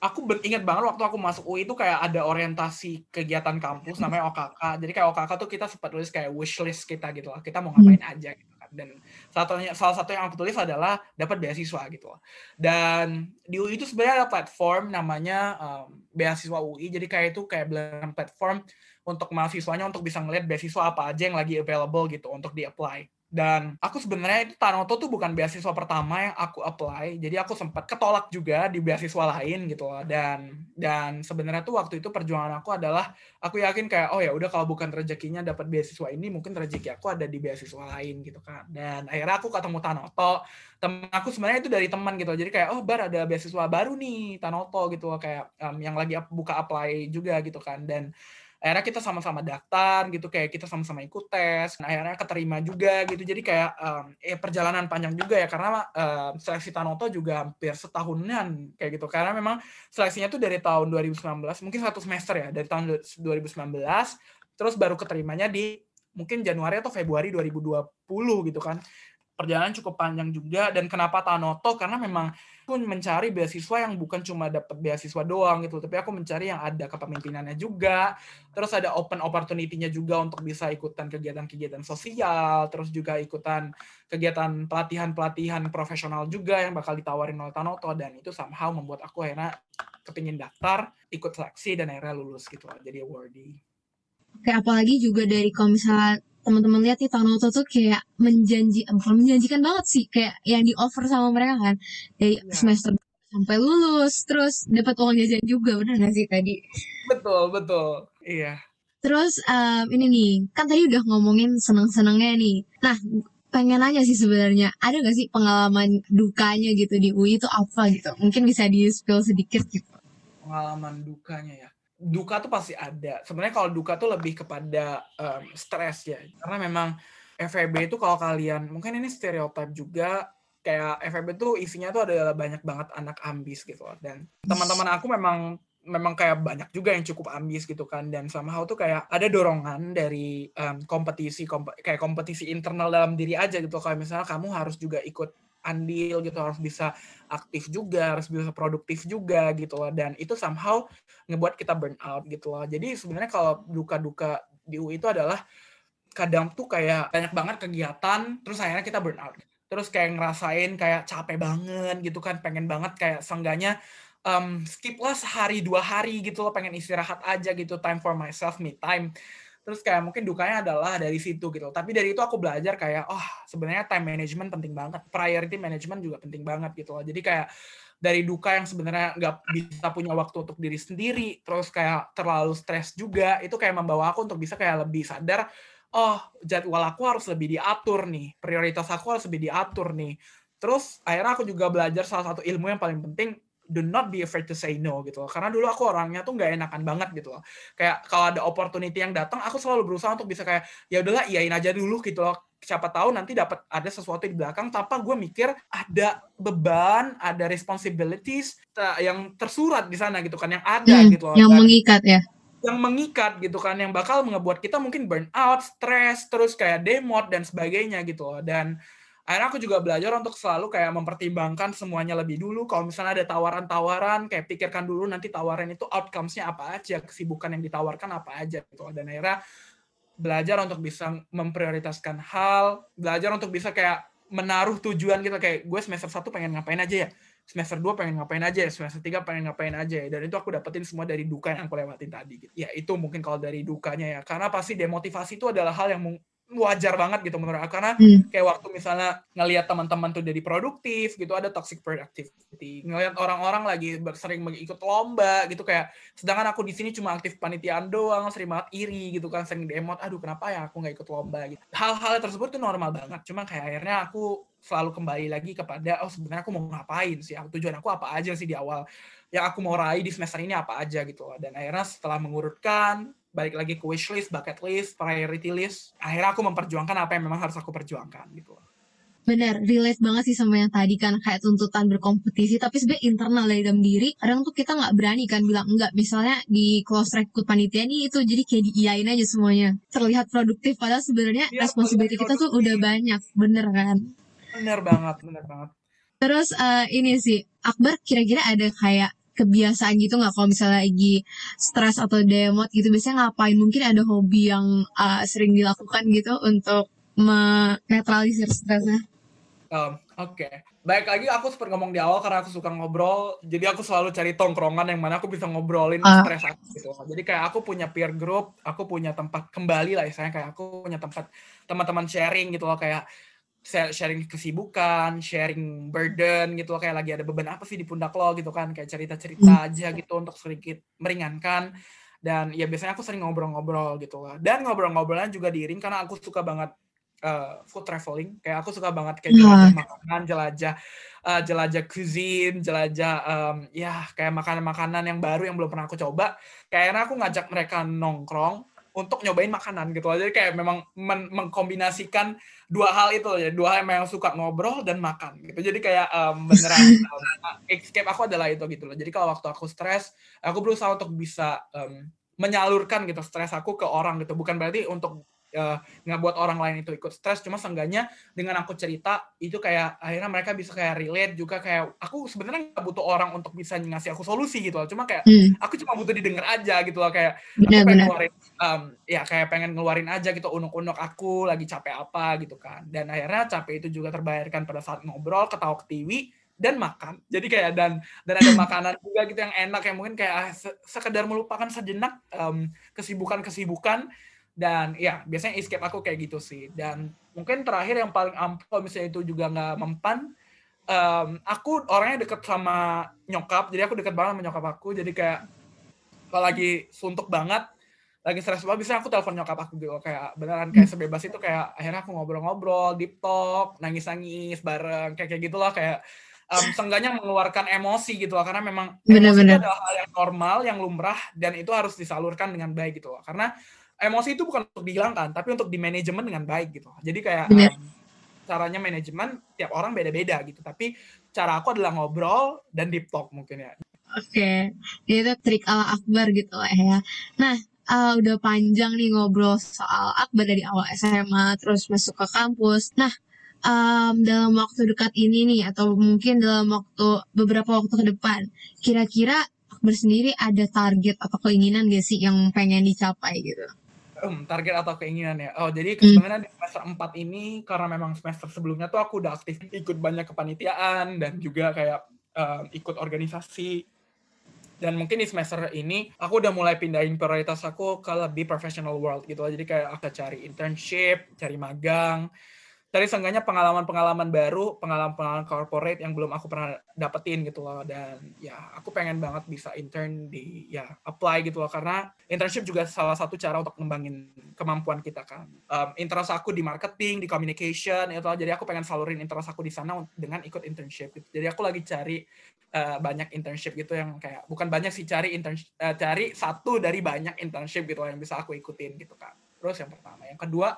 aku ingat banget waktu aku masuk UI itu kayak ada orientasi kegiatan kampus namanya OKK. Jadi kayak OKK tuh kita sempat tulis kayak wish list kita gitu lah. Kita mau ngapain hmm. aja gitu kan. Dan salah satunya salah satu yang aku tulis adalah dapat beasiswa gitu loh. Dan di UI itu sebenarnya ada platform namanya um, beasiswa UI. Jadi kayak itu kayak bilang platform untuk mahasiswanya untuk bisa ngeliat beasiswa apa aja yang lagi available gitu untuk di-apply. Dan aku sebenarnya itu Tanoto tuh bukan beasiswa pertama yang aku apply. Jadi aku sempat ketolak juga di beasiswa lain gitu loh. Dan dan sebenarnya tuh waktu itu perjuangan aku adalah aku yakin kayak oh ya udah kalau bukan rezekinya dapat beasiswa ini mungkin rezeki aku ada di beasiswa lain gitu kan. Dan akhirnya aku ketemu Tanoto. Temen aku sebenarnya itu dari teman gitu. Jadi kayak oh bar ada beasiswa baru nih Tanoto gitu loh kayak um, yang lagi buka apply juga gitu kan. Dan akhirnya kita sama-sama daftar gitu kayak kita sama-sama ikut tes nah, akhirnya keterima juga gitu. Jadi kayak um, eh perjalanan panjang juga ya karena um, seleksi Tanoto juga hampir setahunan kayak gitu. Karena memang seleksinya tuh dari tahun 2019 mungkin satu semester ya dari tahun 2019 terus baru keterimanya di mungkin Januari atau Februari 2020 gitu kan. Perjalanan cukup panjang juga dan kenapa Tanoto? Karena memang aku mencari beasiswa yang bukan cuma dapat beasiswa doang gitu, tapi aku mencari yang ada kepemimpinannya juga, terus ada open opportunity-nya juga untuk bisa ikutan kegiatan-kegiatan sosial, terus juga ikutan kegiatan pelatihan-pelatihan profesional juga yang bakal ditawarin oleh Tanoto dan itu somehow membuat aku akhirnya kepingin daftar, ikut seleksi dan akhirnya lulus gitu jadi awardee. Kayak apalagi juga dari kalau misalnya teman-teman lihat nih Tanoto tuh kayak menjanji bukan menjanjikan banget sih kayak yang di offer sama mereka kan dari Iya. semester sampai lulus terus dapat uang jajan juga bener gak sih tadi Betul, betul. Iya. terus em, ini nih kan tadi udah ngomongin seneng-senengnya nih nah pengen nanya sih sebenarnya ada gak sih pengalaman dukanya gitu di UI itu apa gitu mungkin bisa di spill sedikit gitu Pengalaman dukanya ya. Duka tuh pasti ada. Sebenarnya kalau duka tuh lebih kepada em, stres ya. Karena memang FEB itu kalau kalian, mungkin ini stereotip juga, kayak FEB tuh isinya tuh adalah banyak banget anak ambis gitu. Dan teman-teman aku memang memang kayak banyak juga yang cukup ambis gitu kan dan somehow tuh kayak ada dorongan dari em, kompetisi kompe- kayak kompetisi internal dalam diri aja gitu kayak misalnya kamu harus juga ikut andil gitu harus bisa aktif juga harus bisa produktif juga gitu loh. Dan itu somehow ngebuat kita burn out gitu loh. Jadi sebenarnya kalau duka-duka di UI itu adalah kadang tuh kayak banyak banget kegiatan terus akhirnya kita burn out. Terus kayak ngerasain kayak capek banget gitu kan pengen banget kayak seenggaknya um, skip lah sehari dua hari gitu loh pengen istirahat aja gitu time for myself me time terus kayak mungkin dukanya adalah dari situ gitu. Tapi dari itu aku belajar kayak oh sebenarnya time management penting banget. Priority management juga penting banget gitu loh. Jadi kayak dari duka yang sebenarnya nggak bisa punya waktu untuk diri sendiri terus kayak terlalu stres juga itu kayak membawa aku untuk bisa kayak lebih sadar oh jadwal aku harus lebih diatur nih. Prioritas aku harus lebih diatur nih. Terus akhirnya aku juga belajar salah satu ilmu yang paling penting do not be afraid to say no gitu loh. Karena dulu aku orangnya tuh nggak enakan banget gitu loh. Kayak kalau ada opportunity yang datang, aku selalu berusaha untuk bisa kayak ya udahlah iyain aja dulu gitu loh. Siapa tahu nanti dapat ada sesuatu di belakang tanpa gue mikir ada beban, ada responsibilities yang tersurat di sana gitu kan yang ada Hmm, gitu loh. yang Dan- mengikat ya yang mengikat gitu kan yang bakal ngebuat kita mungkin burn out, stres, terus kayak demot dan sebagainya gitu loh. Dan akhirnya aku juga belajar untuk selalu kayak mempertimbangkan semuanya lebih dulu. Kalau misalnya ada tawaran-tawaran, kayak pikirkan dulu nanti tawaran itu outcomes-nya apa aja, kesibukan yang ditawarkan apa aja gitu. Dan akhirnya belajar untuk bisa memprioritaskan hal, belajar untuk bisa kayak menaruh tujuan gitu kayak gue semester 1 pengen ngapain aja ya semester 2 pengen ngapain aja ya, semester 3 pengen ngapain aja ya. Dan itu aku dapetin semua dari duka yang aku lewatin tadi. Gitu. Ya itu mungkin kalau dari dukanya ya. Karena pasti demotivasi itu adalah hal yang wajar banget gitu menurut aku. Karena Hmm. kayak waktu misalnya ngelihat teman-teman tuh jadi produktif gitu, ada toxic productivity. Ngelihat orang-orang lagi sering ikut lomba gitu kayak, sedangkan aku di sini cuma aktif panitiaan doang, sering banget iri gitu kan, sering demot, aduh kenapa ya aku nggak ikut lomba gitu. Hal-hal tersebut tuh normal banget. Cuma kayak akhirnya aku selalu kembali lagi kepada oh sebenarnya aku mau ngapain sih aku tujuan aku apa aja sih di awal yang aku mau raih di semester ini apa aja gitu loh dan akhirnya setelah mengurutkan balik lagi ke wish list, bucket list, priority list akhirnya aku memperjuangkan apa yang memang harus aku perjuangkan gitu loh. Bener, relate banget sih sama yang tadi kan kayak tuntutan berkompetisi, tapi sebenarnya internal dari dalam diri, kadang tuh kita nggak berani kan bilang enggak. Misalnya di close rekrut panitia nih itu jadi kayak diiyain aja semuanya. Terlihat produktif, padahal sebenarnya Iya, responsibility kita tuh udah banyak, bener kan? Bener banget bener banget. Terus eh, ini sih, Akbar kira-kira ada kayak kebiasaan gitu nggak kalau misalnya lagi stres atau demot gitu? Biasanya ngapain? Mungkin ada hobi yang eh, sering dilakukan gitu untuk menetralisir stresnya? Um, Oke, baik lagi aku seperti ngomong di awal karena aku suka ngobrol, jadi aku selalu cari tongkrongan yang mana aku bisa ngobrolin Ah. stres aku gitu. Jadi kayak aku punya peer group, aku punya tempat kembali lah, misalnya kayak aku punya tempat teman-teman sharing gitu loh. Kayak sharing kesibukan, sharing burden gitu loh kayak lagi ada beban apa sih di pundak lo gitu kan, kayak cerita-cerita aja gitu untuk sedikit meringankan. Dan ya biasanya aku sering ngobrol-ngobrol gitu loh. Dan ngobrol-ngobrolnya juga diiring karena aku suka banget uh, food traveling. Kayak aku suka banget kayak jelajah makanan, jelajah uh, jelajah cuisine, jelajah um, ya kayak makanan-makanan yang baru yang belum pernah aku coba. Kayaknya aku ngajak mereka nongkrong untuk nyobain makanan gitu loh. Jadi kayak memang men- mengkombinasikan dua hal itu ya, dua hal yang suka ngobrol dan makan gitu. Jadi kayak um, beneran um, escape aku adalah itu gitu loh. Jadi kalau waktu aku stres, aku berusaha untuk bisa um, menyalurkan gitu stres aku ke orang gitu. Bukan berarti untuk uh, nggak buat orang lain itu ikut stres cuma seenggaknya dengan aku cerita itu kayak akhirnya mereka bisa kayak relate juga kayak aku sebenarnya nggak butuh orang untuk bisa ngasih aku solusi gitu loh cuma kayak hmm. aku cuma butuh didengar aja gitu loh kayak bener, aku pengen bener. ngeluarin um, ya kayak pengen ngeluarin aja gitu unuk-unuk aku lagi capek apa gitu kan dan akhirnya capek itu juga terbayarkan pada saat ngobrol ketawa ketiwi dan makan. Jadi kayak dan dan ada makanan juga gitu yang enak yang mungkin kayak ah, sekedar melupakan sejenak um, kesibukan-kesibukan dan ya biasanya escape aku kayak gitu sih. Dan mungkin terakhir yang paling ampuh misalnya itu juga nggak mempan um, aku orangnya deket sama nyokap jadi aku deket banget sama nyokap aku. Jadi kayak kalau lagi suntuk banget lagi stres banget bisa aku telepon nyokap aku gitu. Kayak beneran kayak sebebas itu kayak akhirnya aku ngobrol-ngobrol deep talk nangis-nangis bareng kayak kayak gitulah kayak um, seenggaknya mengeluarkan emosi gitu loh karena memang Bener -bener. emosi adalah hal yang normal yang lumrah dan itu harus disalurkan dengan baik gitu loh karena emosi itu bukan untuk dihilangkan, tapi untuk di manajemen dengan baik gitu. Jadi kayak um, caranya manajemen tiap orang beda-beda gitu. Tapi cara aku adalah ngobrol dan deep talk mungkin ya. Oke, okay. itu trik ala Akbar gitu lah ya. Nah, uh, udah panjang nih ngobrol soal Akbar dari awal SMA terus masuk ke kampus. Nah, um, dalam waktu dekat ini nih atau mungkin dalam waktu beberapa waktu ke depan, kira-kira Akbar sendiri ada target atau keinginan gak sih yang pengen dicapai gitu? Um, target atau keinginan ya. Oh, jadi hmm. sebenarnya di semester 4 ini karena memang semester sebelumnya tuh aku udah aktif ikut banyak kepanitiaan dan juga kayak um, ikut organisasi. Dan mungkin di semester ini aku udah mulai pindahin prioritas aku ke lebih professional world gitu. Jadi kayak aku cari internship, cari magang, dari seenggaknya pengalaman-pengalaman baru, pengalaman-pengalaman corporate yang belum aku pernah dapetin gitu loh. Dan ya aku pengen banget bisa intern di ya apply gitu loh. Karena internship juga salah satu cara untuk ngembangin kemampuan kita kan. Um, interest aku di marketing, di communication, itu jadi aku pengen salurin interest aku di sana dengan ikut internship gitu. Jadi aku lagi cari uh, banyak internship gitu yang kayak bukan banyak sih cari internship uh, cari satu dari banyak internship gitu loh, yang bisa aku ikutin gitu kan. Terus yang pertama, yang kedua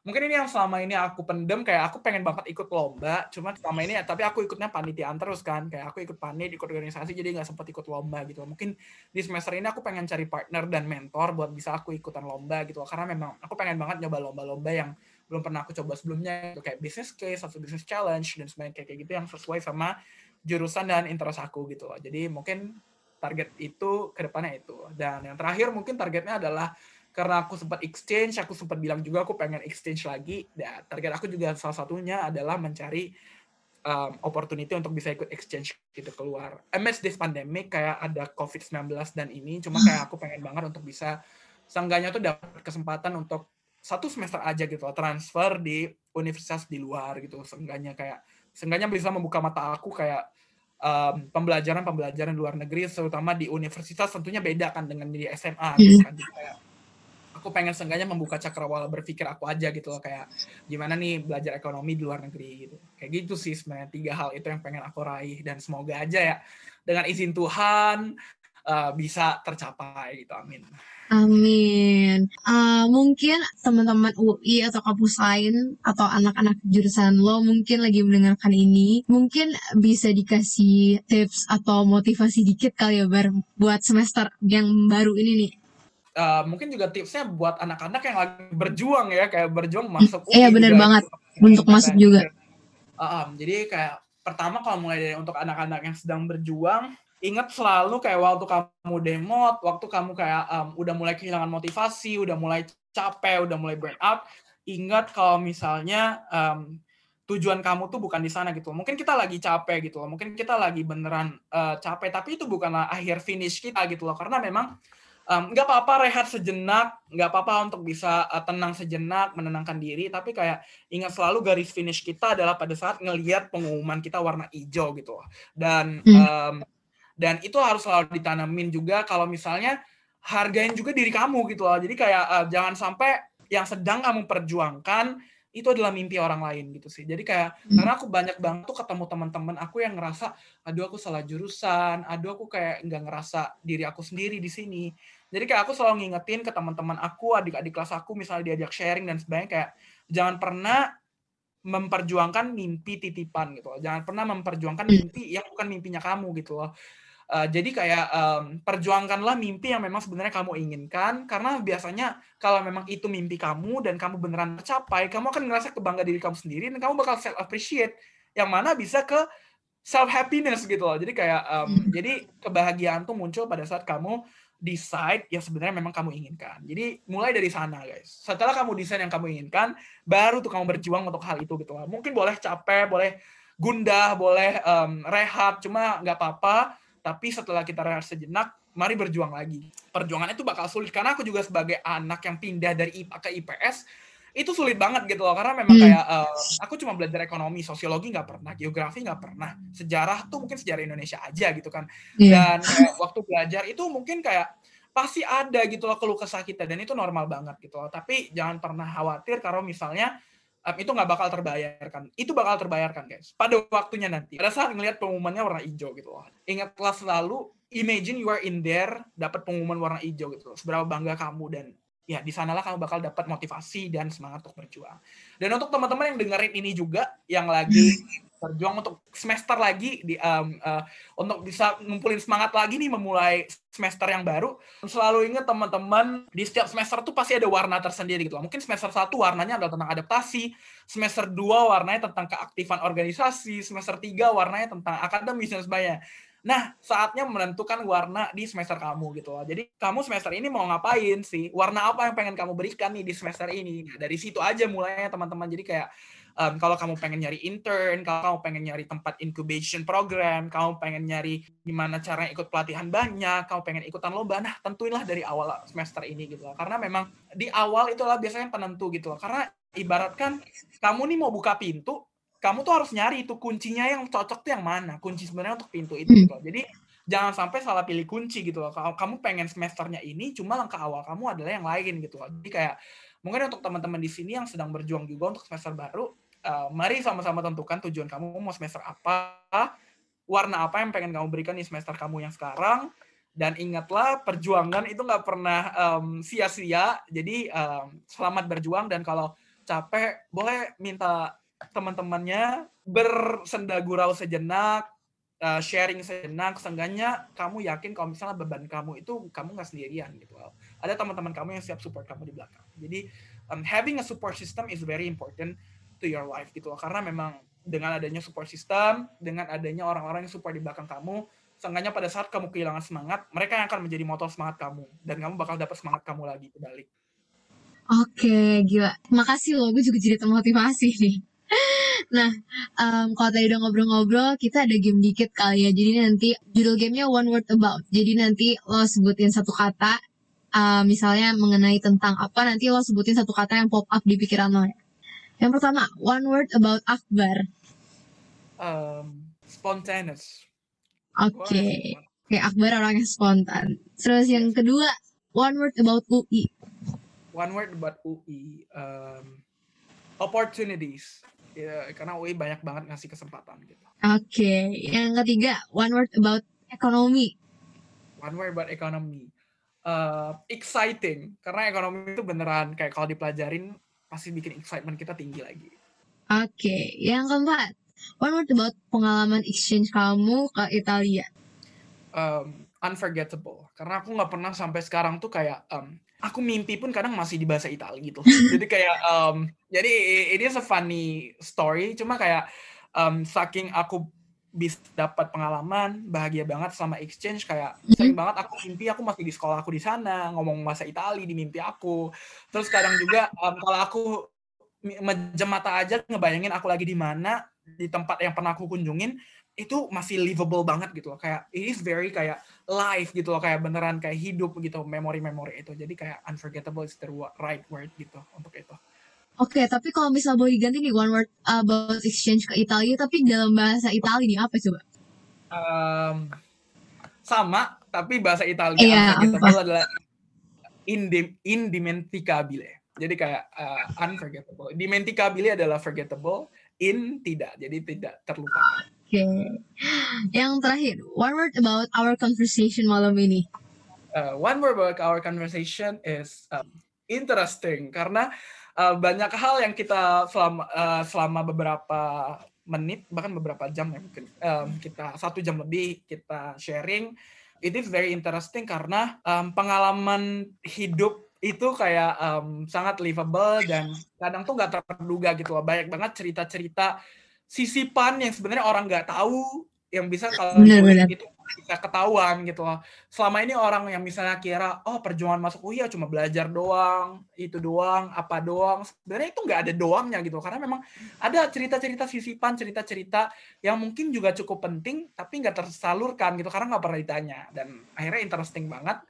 mungkin ini yang selama ini aku pendem kayak aku pengen banget ikut lomba cuma selama ini tapi aku ikutnya panitiaan terus kan kayak aku ikut panit ikut organisasi jadi nggak sempat ikut lomba gitu. Mungkin di semester ini aku pengen cari partner dan mentor buat bisa aku ikutan lomba gitu karena memang aku pengen banget nyoba lomba-lomba yang belum pernah aku coba sebelumnya gitu kayak business case atau business challenge dan sebagainya kayak gitu yang sesuai sama jurusan dan interest aku gitu loh. Jadi mungkin target itu ke depannya itu. Dan yang terakhir mungkin targetnya adalah karena aku sempat exchange, aku sempat bilang juga aku pengen exchange lagi. Dan target aku juga salah satunya adalah mencari um, opportunity untuk bisa ikut exchange gitu keluar. Amidst this pandemic kayak ada COVID-19 dan ini, cuma kayak aku pengen banget untuk bisa seenggaknya tuh dapat kesempatan untuk satu semester aja gitu transfer di universitas di luar gitu seenggaknya kayak seenggaknya bisa membuka mata aku kayak um, pembelajaran pembelajaran luar negeri terutama di universitas tentunya beda kan dengan di SMA gitu kan Jadi kayak aku pengen seenggaknya membuka cakrawala berpikir aku aja gitu loh kayak gimana nih belajar ekonomi di luar negeri gitu. Kayak gitu sih sebenarnya tiga hal itu yang pengen aku raih dan semoga aja ya dengan izin Tuhan uh, bisa tercapai gitu amin. Amin. Uh, mungkin teman-teman UI atau kampus lain atau anak-anak jurusan lo mungkin lagi mendengarkan ini, mungkin bisa dikasih tips atau motivasi dikit kali ya Bar buat semester yang baru ini nih uh, mungkin juga tipsnya buat anak-anak yang lagi berjuang ya kayak berjuang masuk UI iya benar banget untuk masuk juga uh, um, jadi kayak pertama kalau mulai dari untuk anak-anak yang sedang berjuang ingat selalu kayak waktu kamu demo waktu kamu kayak um, udah mulai kehilangan motivasi udah mulai capek udah mulai burn out ingat kalau misalnya um, tujuan kamu tuh bukan di sana gitu. Mungkin kita lagi capek gitu loh. Mungkin kita lagi beneran uh, capek, tapi itu bukanlah akhir finish kita gitu loh. Karena memang nggak um, apa-apa rehat sejenak, nggak apa-apa untuk bisa uh, tenang sejenak, menenangkan diri, tapi kayak ingat selalu garis finish kita adalah pada saat ngelihat pengumuman kita warna hijau gitu. Dan um, dan itu harus selalu ditanamin juga kalau misalnya hargain juga diri kamu gitu loh. Jadi kayak uh, jangan sampai yang sedang kamu perjuangkan itu adalah mimpi orang lain gitu sih. Jadi kayak hmm. karena aku banyak banget tuh ketemu teman-teman aku yang ngerasa aduh aku salah jurusan, aduh aku kayak nggak ngerasa diri aku sendiri di sini. Jadi kayak aku selalu ngingetin ke teman-teman aku, adik-adik kelas aku misalnya diajak sharing dan sebagainya kayak jangan pernah memperjuangkan mimpi titipan gitu loh. Jangan pernah memperjuangkan hmm. mimpi yang bukan mimpinya kamu gitu loh. Uh, jadi kayak um, perjuangkanlah mimpi yang memang sebenarnya kamu inginkan karena biasanya kalau memang itu mimpi kamu dan kamu beneran tercapai, kamu akan ngerasa kebangga diri kamu sendiri dan kamu bakal self appreciate yang mana bisa ke self happiness gitu loh. Jadi kayak um, jadi kebahagiaan tuh muncul pada saat kamu decide yang sebenarnya memang kamu inginkan. Jadi mulai dari sana guys. Setelah kamu desain yang kamu inginkan, baru tuh kamu berjuang untuk hal itu gitu. Mungkin boleh capek, boleh gundah, boleh um, rehat, cuma nggak apa-apa tapi setelah kita rehat sejenak, mari berjuang lagi. Perjuangan itu bakal sulit karena aku juga sebagai anak yang pindah dari IPA ke IPS itu sulit banget gitu loh karena memang hmm. kayak uh, aku cuma belajar ekonomi, sosiologi nggak pernah, geografi nggak pernah, sejarah tuh mungkin sejarah Indonesia aja gitu kan. Yeah. Dan kayak waktu belajar itu mungkin kayak pasti ada gitu loh keluh kesah kita dan itu normal banget gitu loh. Tapi jangan pernah khawatir kalau misalnya um, itu nggak bakal terbayarkan. Itu bakal terbayarkan, guys. Pada waktunya nanti. Pada saat ngelihat pengumumannya warna hijau gitu loh. Ingatlah selalu, imagine you are in there, dapat pengumuman warna hijau gitu loh. Seberapa bangga kamu dan ya di sanalah kamu bakal dapat motivasi dan semangat untuk berjuang. Dan untuk teman-teman yang dengerin ini juga, yang lagi berjuang untuk semester lagi di um, uh, untuk bisa ngumpulin semangat lagi nih memulai semester yang baru selalu ingat teman-teman di setiap semester tuh pasti ada warna tersendiri gitu mungkin semester satu warnanya adalah tentang adaptasi semester dua warnanya tentang keaktifan organisasi semester tiga warnanya tentang akademis dan sebagainya Nah, saatnya menentukan warna di semester kamu gitu loh. Jadi kamu semester ini mau ngapain sih? Warna apa yang pengen kamu berikan nih di semester ini? Nah, dari situ aja mulainya teman-teman. Jadi kayak um, kalau kamu pengen nyari intern, kalau kamu pengen nyari tempat incubation program, kamu pengen nyari gimana cara ikut pelatihan banyak, kamu pengen ikutan lomba, nah tentuinlah dari awal semester ini gitu loh. Karena memang di awal itulah biasanya penentu gitu loh. Karena ibaratkan kamu nih mau buka pintu, kamu tuh harus nyari itu kuncinya yang cocok tuh yang mana, kunci sebenarnya untuk pintu itu gitu loh. Jadi jangan sampai salah pilih kunci gitu loh. Kalau kamu pengen semesternya ini, cuma langkah awal kamu adalah yang lain gitu loh. Jadi kayak mungkin untuk teman-teman di sini yang sedang berjuang juga untuk semester baru, uh, mari sama-sama tentukan tujuan kamu mau semester apa, warna apa yang pengen kamu berikan di semester kamu yang sekarang, dan ingatlah perjuangan itu nggak pernah um, sia-sia. Jadi um, selamat berjuang dan kalau capek boleh minta teman-temannya bersenda gurau sejenak, uh, sharing sejenak, seenggaknya kamu yakin kalau misalnya beban kamu itu kamu nggak sendirian gitu. Ada teman-teman kamu yang siap support kamu di belakang. Jadi um, having a support system is very important to your life gitu loh. Karena memang dengan adanya support system, dengan adanya orang-orang yang support di belakang kamu, seenggaknya pada saat kamu kehilangan semangat, mereka yang akan menjadi motor semangat kamu dan kamu bakal dapat semangat kamu lagi kembali. Oke, gila. Makasih loh, gue juga jadi termotivasi nih. Nah, um, kalau tadi udah ngobrol-ngobrol, kita ada game dikit kali ya. Jadi nanti judul gamenya One Word About. Jadi nanti lo sebutin satu kata, uh, misalnya mengenai tentang apa, nanti lo sebutin satu kata yang pop up di pikiran lo ya. Yang pertama, one word about Akbar. Um, spontaneous. Oke. Okay. Oke, okay, Akbar orangnya spontan. Terus yang kedua, one word about UI. One word about UI. Um, opportunities. Ya, karena UI banyak banget ngasih kesempatan gitu. Oke, okay. yang ketiga, one word about ekonomi. One word about ekonomi. Uh, exciting karena ekonomi itu beneran kayak kalau dipelajarin pasti bikin excitement kita tinggi lagi. Oke, okay. yang keempat, one word about pengalaman exchange kamu ke Italia. Um, unforgettable, karena aku nggak pernah sampai sekarang tuh kayak um, aku mimpi pun kadang masih di bahasa Italia gitu. jadi kayak um, jadi ini is a funny story, cuma kayak um, saking aku bisa dapat pengalaman bahagia banget sama exchange kayak mm-hmm. sering banget aku mimpi aku masih di sekolah aku di sana ngomong bahasa Itali di mimpi aku terus kadang juga um, kalau aku menjem mata aja ngebayangin aku lagi di mana di tempat yang pernah aku kunjungin itu masih livable banget gitu loh kayak it is very kayak live gitu loh kayak beneran kayak hidup gitu memori-memori itu jadi kayak unforgettable is the right word gitu untuk itu Oke, tapi kalau misal boleh diganti nih one word about exchange ke Italia, tapi dalam bahasa Italia nih apa coba? Um, sama, tapi bahasa Italia yeah, unforgettable adalah indim indimenticabile. Jadi kayak uh, unforgettable. Dimenticabile adalah forgettable, in tidak, jadi tidak terlupakan. Okay. Yang terakhir, one word about our conversation malam ini. Uh, one word about our conversation is um, interesting karena uh, banyak hal yang kita selama uh, selama beberapa menit bahkan beberapa jam ya mungkin um, kita satu jam lebih kita sharing it is very interesting karena um, pengalaman hidup itu kayak um, sangat livable dan kadang tuh nggak terduga gitu loh banyak banget cerita-cerita sisipan yang sebenarnya orang nggak tahu yang bisa kalau itu bisa ketahuan gitu loh. Selama ini orang yang misalnya kira, oh perjuangan masuk UI ya cuma belajar doang, itu doang, apa doang. Sebenarnya itu nggak ada doangnya gitu. Karena memang ada cerita-cerita sisipan, cerita-cerita yang mungkin juga cukup penting, tapi nggak tersalurkan gitu. Karena nggak pernah ditanya. Dan akhirnya interesting banget.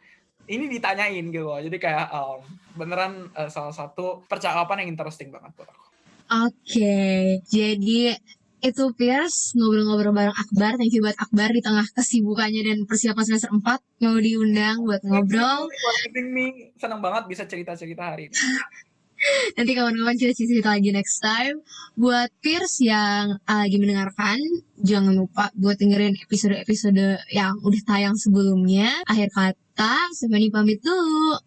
Ini ditanyain gitu loh. Jadi kayak um, beneran uh, salah satu percakapan yang interesting banget buat aku. Oke, okay. jadi itu Pierce ngobrol-ngobrol bareng Akbar. Thank you buat Akbar di tengah kesibukannya dan persiapan semester 4 mau diundang buat ngobrol. Senang banget bisa cerita-cerita hari ini. Nanti kawan-kawan cerita-cerita lagi next time. Buat Pierce yang lagi mendengarkan, jangan lupa buat dengerin episode-episode yang udah tayang sebelumnya. Akhir kata, Stephanie pamit dulu.